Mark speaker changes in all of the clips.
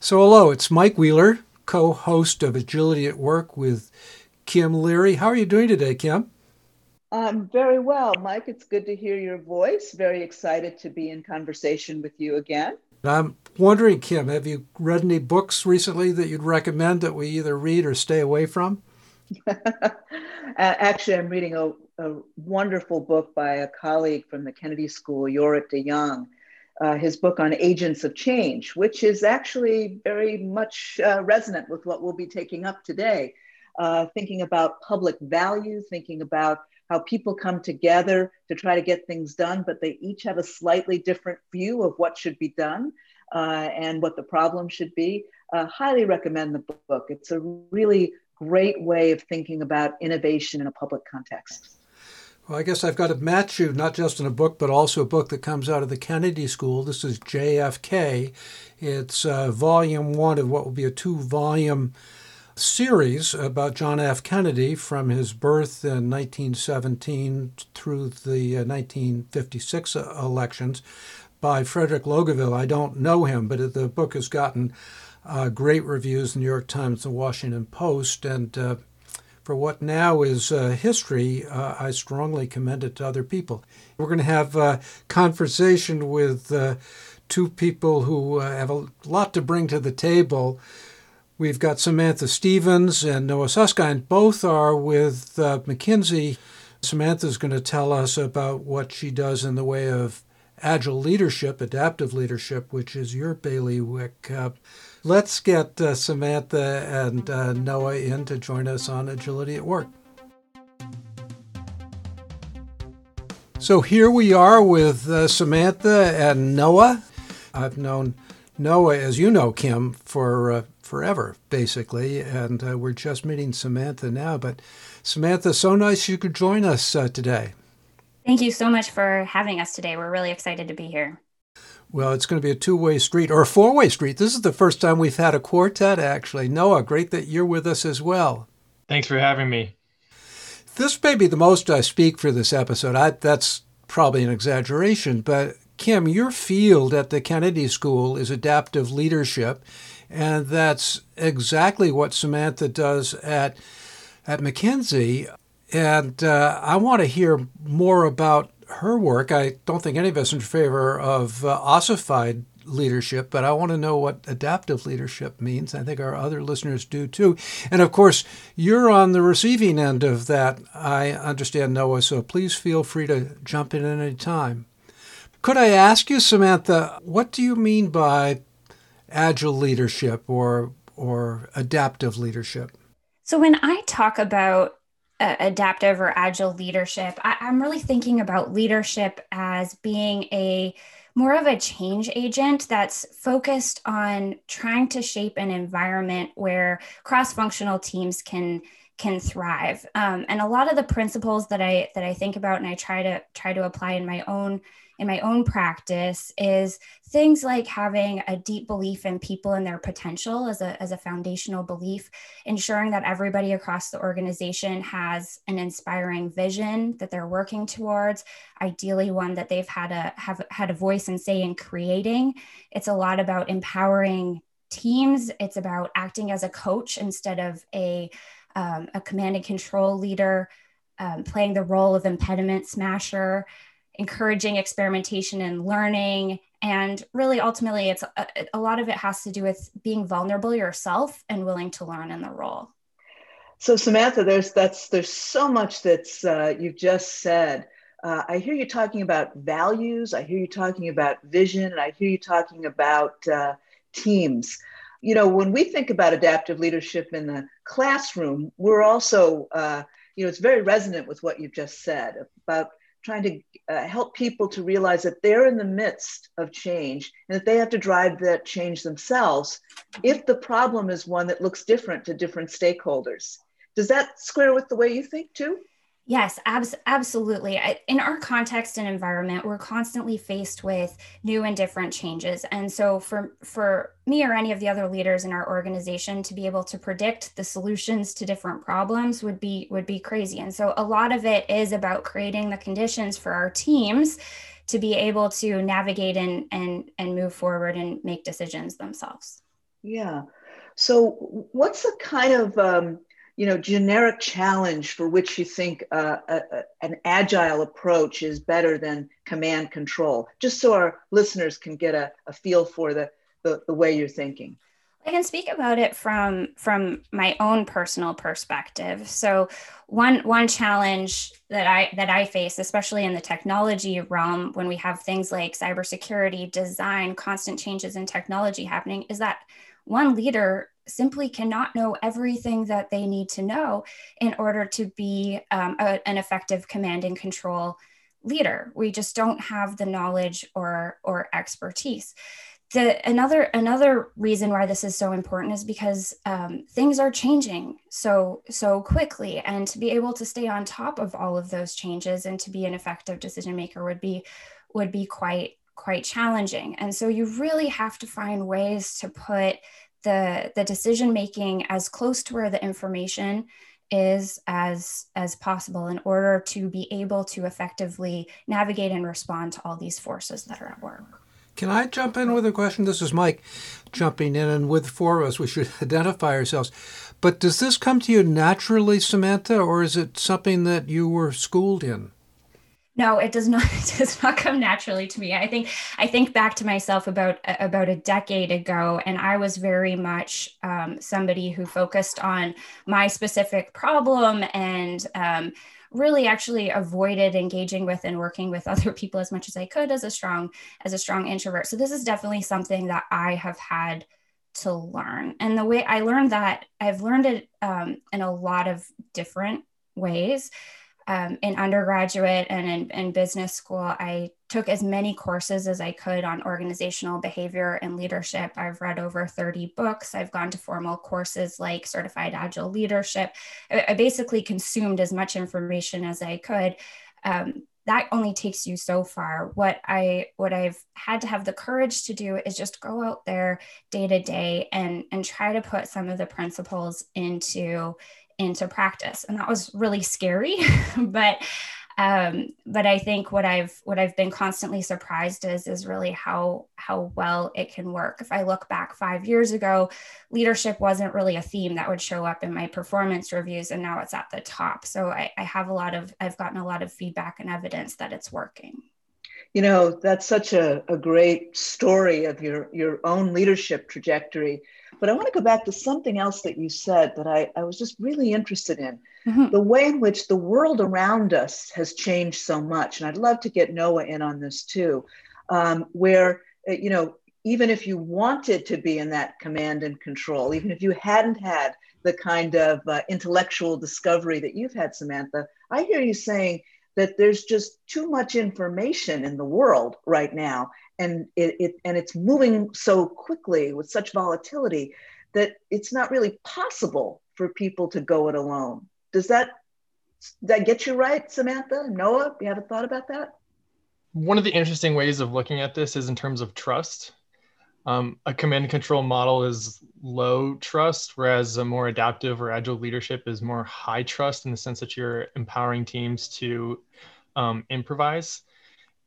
Speaker 1: So, hello, it's Mike Wheeler, co host of Agility at Work with Kim Leary. How are you doing today, Kim?
Speaker 2: I'm very well, Mike. It's good to hear your voice. Very excited to be in conversation with you again.
Speaker 1: I'm wondering, Kim, have you read any books recently that you'd recommend that we either read or stay away from?
Speaker 2: Actually, I'm reading a, a, wonderful book by a colleague from the Kennedy School, Jorrit de Jong. Uh, his book on agents of change, which is actually very much uh, resonant with what we'll be taking up today. Uh, thinking about public value, thinking about how people come together to try to get things done, but they each have a slightly different view of what should be done uh, and what the problem should be. Uh, highly recommend the book. It's a really great way of thinking about innovation in a public context.
Speaker 1: Well, I guess I've got to match you, not just in a book, but also a book that comes out of the Kennedy School. This is JFK. It's uh, volume one of what will be a two volume series about John F. Kennedy from his birth in 1917 through the 1956 uh, elections by Fredrik Logevall. I don't know him, but the book has gotten uh, great reviews in the New York Times the Washington Post. And uh, for what now is uh, history, uh, I strongly commend it to other people. We're going to have a conversation with uh, two people who have a lot to bring to the table. We've got Samantha Stevens and Noah Susskind. Both are with uh, McKinsey. Samantha's going to tell us about what she does in the way of agile leadership, adaptive leadership, which is your bailiwick. Let's get uh, Samantha and uh, Noah in to join us on Agility at Work. So here we are with uh, Samantha and Noah. I've known Noah, as you know, Kim, for uh, forever, basically. And uh, we're just meeting Samantha now. But Samantha, so nice you could join us uh, today.
Speaker 3: Thank you so much for having us today. We're really excited to be here.
Speaker 1: Well, it's going to be a two way street or a four way street. This is the first time we've had a quartet, actually. Noah, great that you're with us as well.
Speaker 4: Thanks for having me.
Speaker 1: This may be the most I speak for this episode. I, that's probably an exaggeration, but Kim, your field at the Kennedy School is adaptive leadership. And that's exactly what Samantha does at, at McKinsey. And uh, I want to hear more about her work. I don't think any of us are in favor of uh, ossified leadership, but I want to know what adaptive leadership means. I think our other listeners do too. And of course, you're on the receiving end of that, I understand, Noah, so please feel free to jump in at any time. Could I ask you, Samantha, what do you mean by agile leadership or or adaptive leadership?
Speaker 3: So when I talk about uh, adaptive or agile leadership, I, I'm really thinking about leadership as being a more of a change agent that's focused on trying to shape an environment where cross-functional teams can can thrive. Um, and a lot of the principles that I that I think about and I try to try to apply in my own in my own practice is things like having a deep belief in people and their potential as a, as a foundational belief, ensuring that everybody across the organization has an inspiring vision that they're working towards, ideally one that they've had a have had a voice and say in creating. It's a lot about empowering teams. It's about acting as a coach instead of a um, a command and control leader, um, playing the role of impediment smasher encouraging experimentation and learning. And really ultimately it's a, a, lot of it has to do with being vulnerable yourself and willing to learn in the role.
Speaker 2: So samantha there's that's there's so much that's uh, you've just said. Uh, i hear you talking about values. I hear you talking about vision. And i hear you talking about uh, teams. You know when we think about adaptive leadership in the classroom we're also uh, you know it's very resonant with what you've just said about trying to uh, help people to realize that they're in the midst of change and that they have to drive that change themselves if the problem is one that looks different to different stakeholders. Does that square with the way you think too?
Speaker 3: Yes, abs- absolutely. In our context and environment, we're constantly faced with new and different changes. And so for for me or any of the other leaders in our organization to be able to predict the solutions to different problems would be would be crazy. And so a lot of it is about creating the conditions for our teams to be able to navigate and and and move forward and make decisions themselves.
Speaker 2: Yeah. So, what's the kind of um, you know generic challenge for which you think uh, a, a, an agile approach is better than command control? Just so our listeners can get a, a feel for the, the the way you're thinking.
Speaker 3: I can speak about it from from my own personal perspective. So one one challenge that I that I face, especially in the technology realm, when we have things like cybersecurity, design, constant changes in technology happening, is that one leader simply cannot know everything that they need to know in order to be um, a, an effective command and control leader. We just don't have the knowledge or or expertise. The another another reason why this is so important is because um, things are changing so so quickly. And to be able to stay on top of all of those changes and to be an effective decision maker would be would be quite quite challenging. And so you really have to find ways to put the the decision making as close to where the information is as as possible in order to be able to effectively navigate and respond to all these forces that are at work
Speaker 1: can I jump in with a question? This is Mike jumping in, and with four of us, we should identify ourselves. But does this come to you naturally, Samantha, or is it something that you were schooled in?
Speaker 3: No, it does not. It does not come naturally to me. I think I think back to myself about about a decade ago, and I was very much um, somebody who focused on my specific problem and. Um, really actually avoided engaging with and working with other people as much as I could as a strong as a strong introvert. So this is definitely something that I have had to learn. And the way I learned that, I've learned it um, in a lot of different ways um, in undergraduate and in, in, business school, I took as many courses as I could on organizational behavior and leadership. I've read over 30 books. I've gone to formal courses like Certified Agile Leadership. I, I basically consumed as much information as I could. Um, that only takes you so far. What I what I've had to have the courage to do is just go out there day to day and and try to put some of the principles into into practice and that was really scary but um, but I think what I've what I've been constantly surprised is is really how how well it can work. If I look back five years ago, leadership wasn't really a theme that would show up in my performance reviews, and now it's at the top. So I, I have a lot of I've gotten a lot of feedback and evidence that it's working.
Speaker 2: You know, that's such a, a great story of your your own leadership trajectory but I want to go back to something else that you said that I, I was just really interested in mm-hmm. the way in which the world around us has changed so much. And I'd love to get Noah in on this too, um, where, uh, you know, even if you wanted to be in that command and control, even if you hadn't had the kind of uh, intellectual discovery that you've had, Samantha, I hear you saying that there's just too much information in the world right now and it, it and it's moving so quickly with such volatility that it's not really possible for people to go it alone. Does that that get you right, Samantha? Noah, you have a thought about that?
Speaker 4: One of the interesting ways of looking at this is in terms of trust. Um, a command and control model is low trust, whereas a more adaptive or agile leadership is more high trust in the sense that you're empowering teams to um, improvise.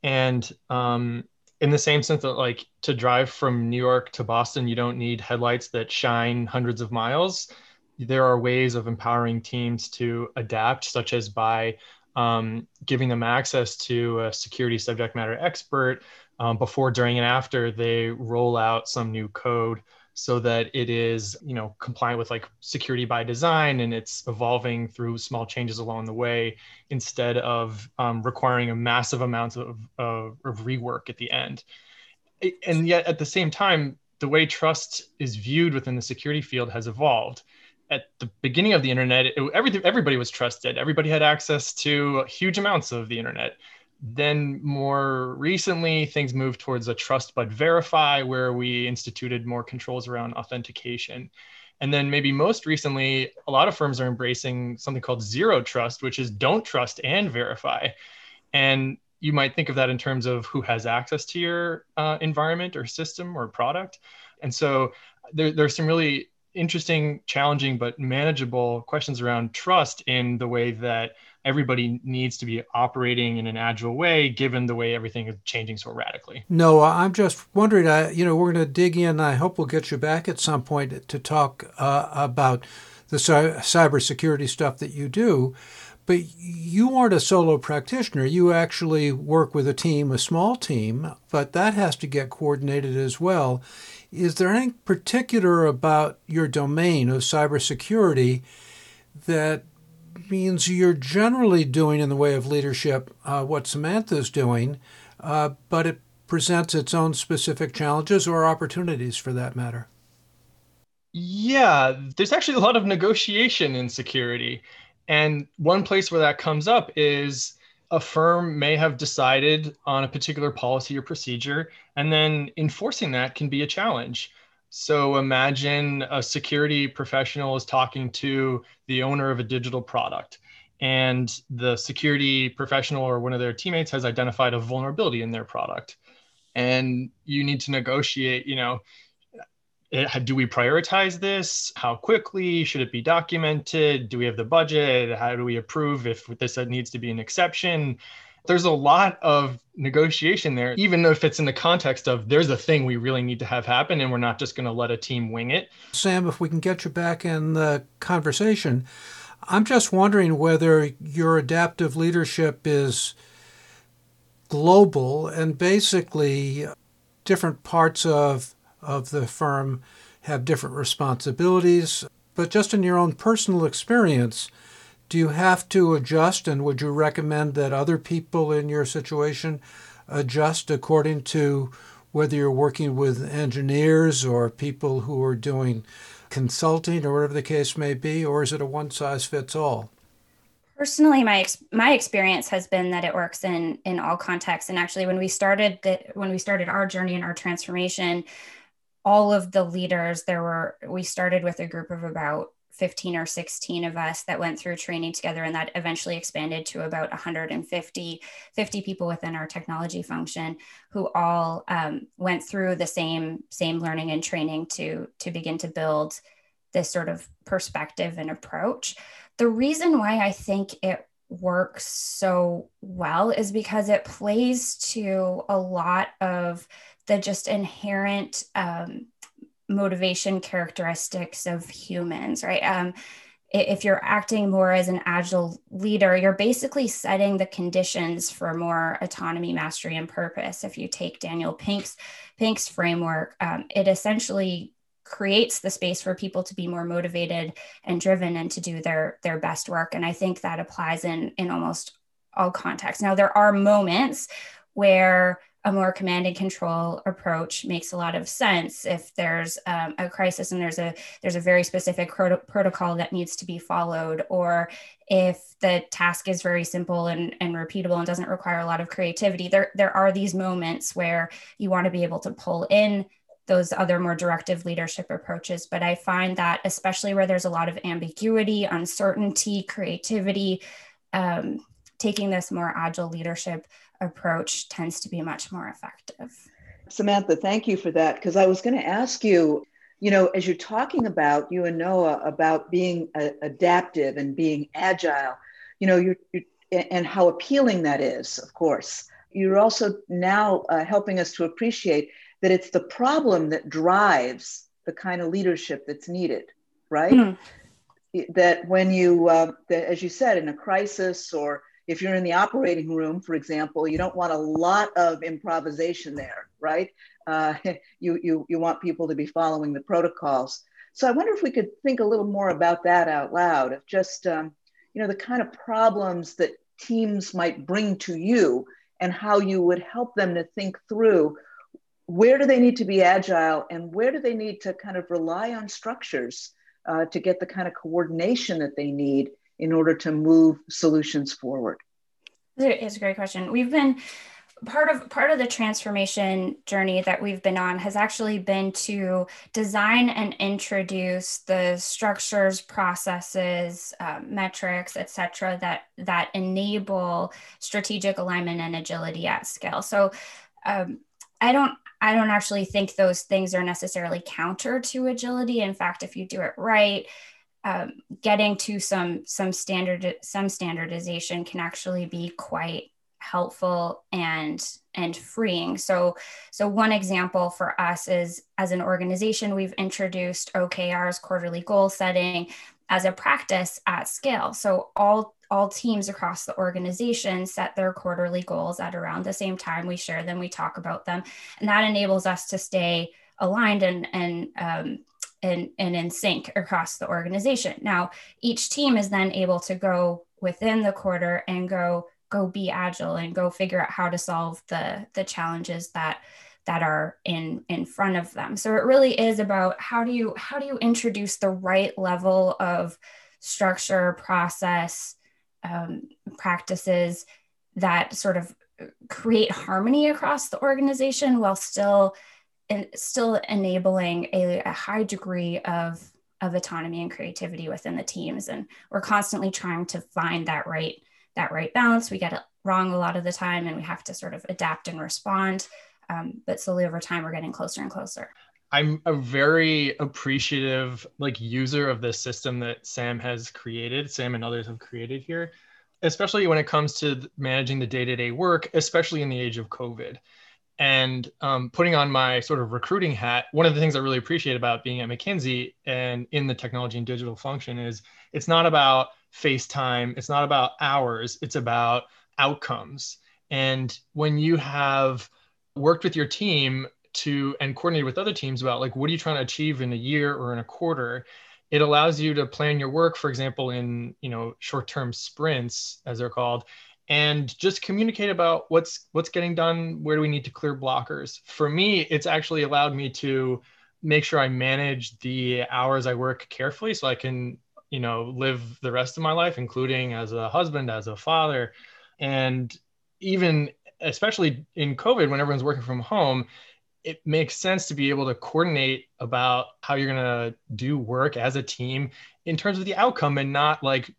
Speaker 4: And um, in the same sense that like to drive from New York to Boston, you don't need headlights that shine hundreds of miles. There are ways of empowering teams to adapt, such as by um, giving them access to a security subject matter expert um, before, during, and after they roll out some new code so that it is you know compliant with like security by design and it's evolving through small changes along the way instead of um, requiring a massive amount of, of, of rework at the end. And yet at the same time the way trust is viewed within the security field has evolved. At the beginning of the internet it, everything, everybody was trusted. Everybody had access to huge amounts of the internet then more recently, things moved towards a trust but verify, where we instituted more controls around authentication. And then maybe most recently, a lot of firms are embracing something called zero trust, which is don't trust and verify. And you might think of that in terms of who has access to your uh, environment or system or product. And so there, there's some really interesting, challenging, but manageable questions around trust in the way that everybody needs to be operating in an agile way given the way everything is changing so radically.
Speaker 1: No, I'm just wondering. I, you know, we're going to dig in. I hope we'll get you back at some point to talk uh, about the cybersecurity stuff that you do. But you aren't a solo practitioner. You actually work with a team, a small team, but that has to get coordinated as well. Is there anything particular about your domain of cybersecurity that means you're generally doing in the way of leadership uh, what Samantha's doing, uh, but it presents its own specific challenges or opportunities for that matter?
Speaker 4: Yeah, there's actually a lot of negotiation in security. And one place where that comes up is a firm may have decided on a particular policy or procedure, and then enforcing that can be a challenge. So imagine a security professional is talking to the owner of a digital product, and the security professional or one of their teammates has identified a vulnerability in their product. And you need to negotiate, you know, eh, it, do we prioritize this? How quickly should it be documented? Do we have the budget? How do we approve if this needs to be an exception? There's a lot of negotiation there, even if it's in the context of there's a thing we really need to have happen and we're not just going to let a team wing it.
Speaker 1: Sam, if we can get you back in the conversation, I'm just wondering whether your adaptive leadership is global and basically different parts of of the firm have different responsibilities. But just in your own personal experience, do you have to adjust? And would you recommend that other people in your situation adjust according to whether you're working with engineers or people who are doing consulting or whatever the case may be? Or is it a one size fits all?
Speaker 3: personally my my experience has been that it works in in all contexts and actually when we started the when we started our journey and our transformation all of the leaders there were we started with a group of about 15 or 16 of us that went through training together and that eventually expanded to about 150 50 people within our technology function who all um, went through the same same learning and training to to begin to build this sort of perspective and approach. The reason why i think it works so well is because it plays to a lot of the just inherent um, motivation characteristics of humans, right? Um, if you're acting more as an agile leader, you're basically setting the conditions for more autonomy, mastery, and purpose. If you take Daniel Pink's Pink's framework, um, it essentially creates the space for people to be more motivated and driven and to do their their best work. And I think that applies in in almost all contexts. Now there are moments where a more command and control approach makes a lot of sense if there's um, a crisis and there's a there's a very specific protocol that needs to be followed or if the task is very simple and, and repeatable and doesn't require a lot of creativity there there are these moments where you want to be able to pull in those other more directive leadership approaches. But i find that especially where there's a lot of ambiguity uncertainty creativity um, taking this more agile leadership approach tends to be much more effective.
Speaker 2: Samantha, thank you for that. Because I was going to ask you, you know, as you're talking about you and Noah about being a, adaptive and being agile, you know, you're, you're, and how appealing that is, of course. You're also now uh, helping us to appreciate that it's the problem that drives the kind of leadership that's needed, right? mm That when you, uh, that, as you said, in a crisis or if you're in the operating room, for example, you don't want a lot of improvisation there, right? Uh, you, you, you want people to be following the protocols. So I wonder if we could think a little more about that out loud, of just, um, you know, the kind of problems that teams might bring to you and how you would help them to think through where do they need to be agile and where do they need to kind of rely on structures uh, to get the kind of coordination that they need in order to move solutions forward?
Speaker 3: It's a great question. We've been part of part of the transformation journey that we've been on has actually been to design and introduce the structures processes uh, metrics etc that that enable strategic alignment and agility at scale so um, i don't i don't actually think those things are necessarily counter to agility in fact if you do it right um, getting to some some standard some standardization can actually be quite helpful and and freeing. So so one example for us is as an organization we've introduced OKRs quarterly goal setting as a practice at scale. So all all teams across the organization set their quarterly goals at around the same time we share them we talk about them and that enables us to stay aligned and and um, and, and in sync across the organization. Now, each team is then able to go within the quarter and go go be agile and go figure out how to solve the the challenges that that are in in front of them. So it really is about how do you how do you introduce the right level of structure, process, um, practices that sort of create harmony across the organization while still still enabling a, a high degree of of autonomy and creativity within the teams. And we're constantly trying to find that right that right balance. We get it wrong a lot of the time and we have to sort of adapt and respond um, but slowly over time we're getting closer and closer.
Speaker 4: I'm a very appreciative like user of this system that sam has created sam and others have created here especially when it comes to managing the day-to-day work especially in the age of covid and um, putting on my sort of recruiting hat, one of the things I really appreciate about being at McKinsey and in the technology and digital function is it's not about FaceTime, it's not about hours, it's about outcomes. And when you have worked with your team to and coordinated with other teams about like what are you trying to achieve in a year or in a quarter, it allows you to plan your work, for example, in you know short-term sprints as they're called, and just communicate about what's what's getting done where do we need to clear blockers. For me it's actually allowed me to make sure i manage the hours i work carefully so i can you know live the rest of my life including as a husband as a father. And even especially in covid when everyone's working from home it makes sense to be able to coordinate about how you're going to do work as a team in terms of the outcome and not like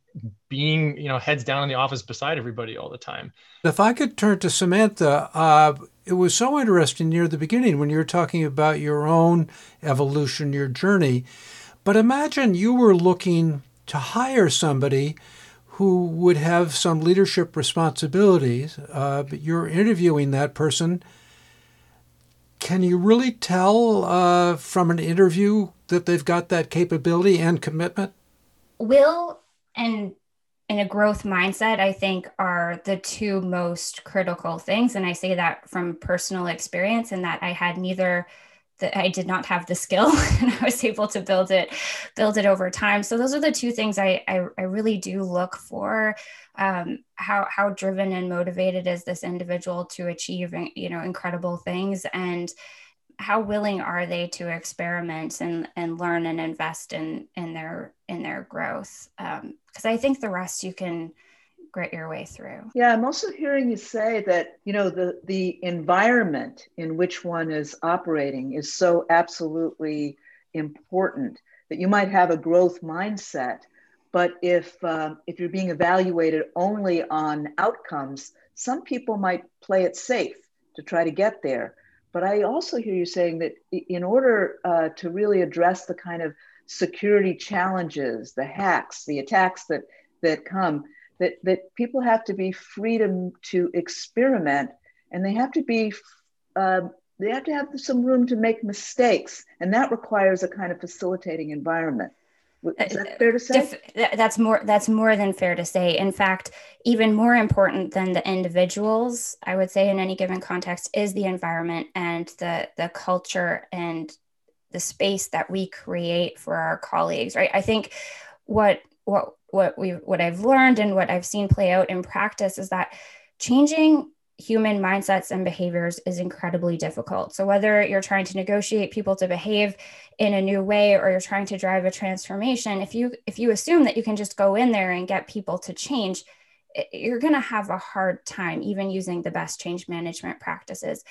Speaker 4: being you know heads down in the office beside everybody all the time.
Speaker 1: If i could turn to samantha uh, it was so interesting near the beginning when you were talking about your own evolution your journey. But imagine you were looking to hire somebody who would have some leadership responsibilities uh, but you're interviewing that person. Can you really tell uh, from an interview that they've got that capability and commitment?
Speaker 3: Will and in a growth mindset, I think are the two most critical things. And I say that from personal experience, and that I had neither that I did not have the skill and I was able to build it, build it over time. So those are the two things I, I, I really do look for. Um, how, how driven and motivated is this individual to achieve, you know, incredible things and how willing are they to experiment and, and learn and invest in, in their, in their growth? Um, because I think the rest you can grit your way through.
Speaker 2: Yeah, I'm also hearing you say that you know the the environment in which one is operating is so absolutely important that you might have a growth mindset, but if uh, if you're being evaluated only on outcomes, some people might play it safe to try to get there. But I also hear you saying that in order uh, to really address the kind of security challenges, the hacks, the attacks that that come, that that people have to be freedom to experiment, and they have to be uh, they have to have some room to make mistakes, and that requires a kind of facilitating environment. Is that uh, fair to say?
Speaker 3: That's more. That's more than fair to say. In fact, even more important than the individuals, I would say, in any given context, is the environment and the the culture and the space that we create for our colleagues right i think what what what we what i've learned and what i've seen play out in practice is that changing human mindsets and behaviors is incredibly difficult so whether you're trying to negotiate people to behave in a new way or you're trying to drive a transformation if you if you assume that you can just go in there and get people to change you're going to have a hard time even using the best change management practices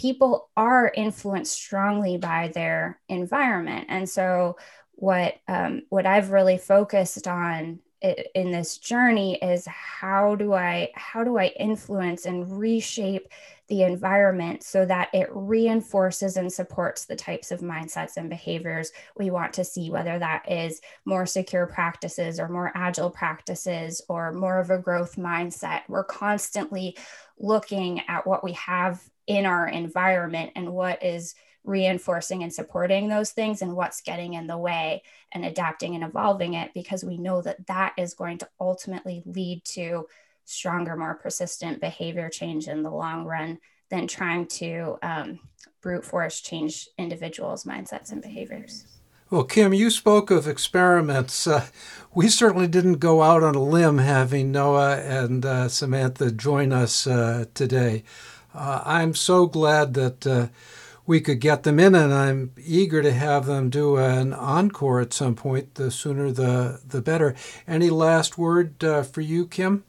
Speaker 3: people are influenced strongly by their environment. And so, what um, what I've really focused on in this journey is how do I how do I influence and reshape the environment so that it reinforces and supports the types of mindsets and behaviors we want to see, whether that is more secure practices or more agile practices or more of a growth mindset. We're constantly looking at what we have in our environment and what is reinforcing and supporting those things and what's getting in the way and adapting and evolving it because we know that that is going to ultimately lead to stronger, more persistent behavior change in the long run than trying to um, brute force change individuals' mindsets and behaviors.
Speaker 1: Well, Kim, you spoke of experiments. Uh, we certainly didn't go out on a limb having Noah and uh, Samantha join us uh, today. Uh, I'm so glad that uh, we could get them in, and I'm eager to have them do an encore at some point. The sooner, the the better. Any last word uh, for you, Kim?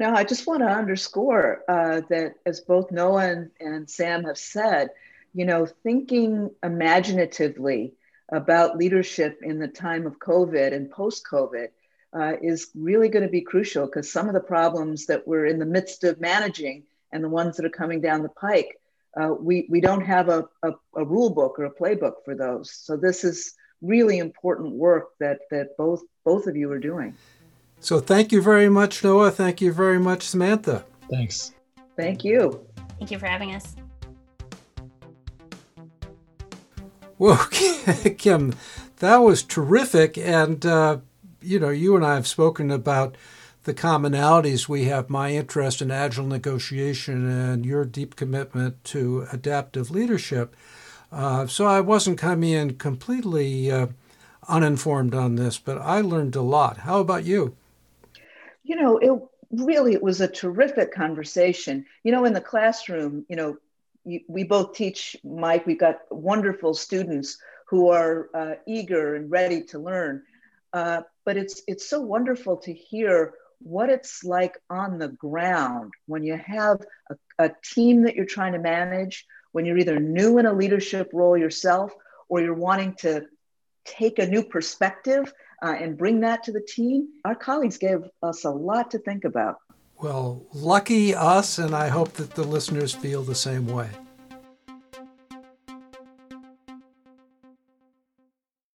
Speaker 2: No, I just want to underscore uh, that, as both Noah and, and Sam have said, you know, thinking imaginatively about leadership in the time of COVID and post COVID uh, is really going to be crucial because some of the problems that we're in the midst of managing and the ones that are coming down the pike, uh, we, we don't have a, a, a, rule book or a playbook for those. So this is really important work that, that both, both of you are doing.
Speaker 1: So thank you very much, Noah. Thank you very much, Samantha.
Speaker 4: Thanks.
Speaker 2: Thank you.
Speaker 3: Thank you for having us.
Speaker 1: Well, Kim, that was terrific. And, uh, you know, you and I have spoken about the commonalities we have my interest in agile negotiation and your deep commitment to adaptive leadership. Uh, so I wasn't coming in completely uh, uninformed on this, but I learned a lot. How about you?
Speaker 2: you know, it really it was a terrific conversation. You know, in the classroom, you know, we both teach, Mike. We've got wonderful students who are uh, eager and ready to learn. Uh, but it's it's so wonderful to hear what it's like on the ground when you have a, a team that you're trying to manage, when you're either new in a leadership role yourself or you're wanting to take a new perspective uh, and bring that to the team, our colleagues gave us a lot to think about.
Speaker 1: Well, lucky us, and I hope that the listeners feel the same way.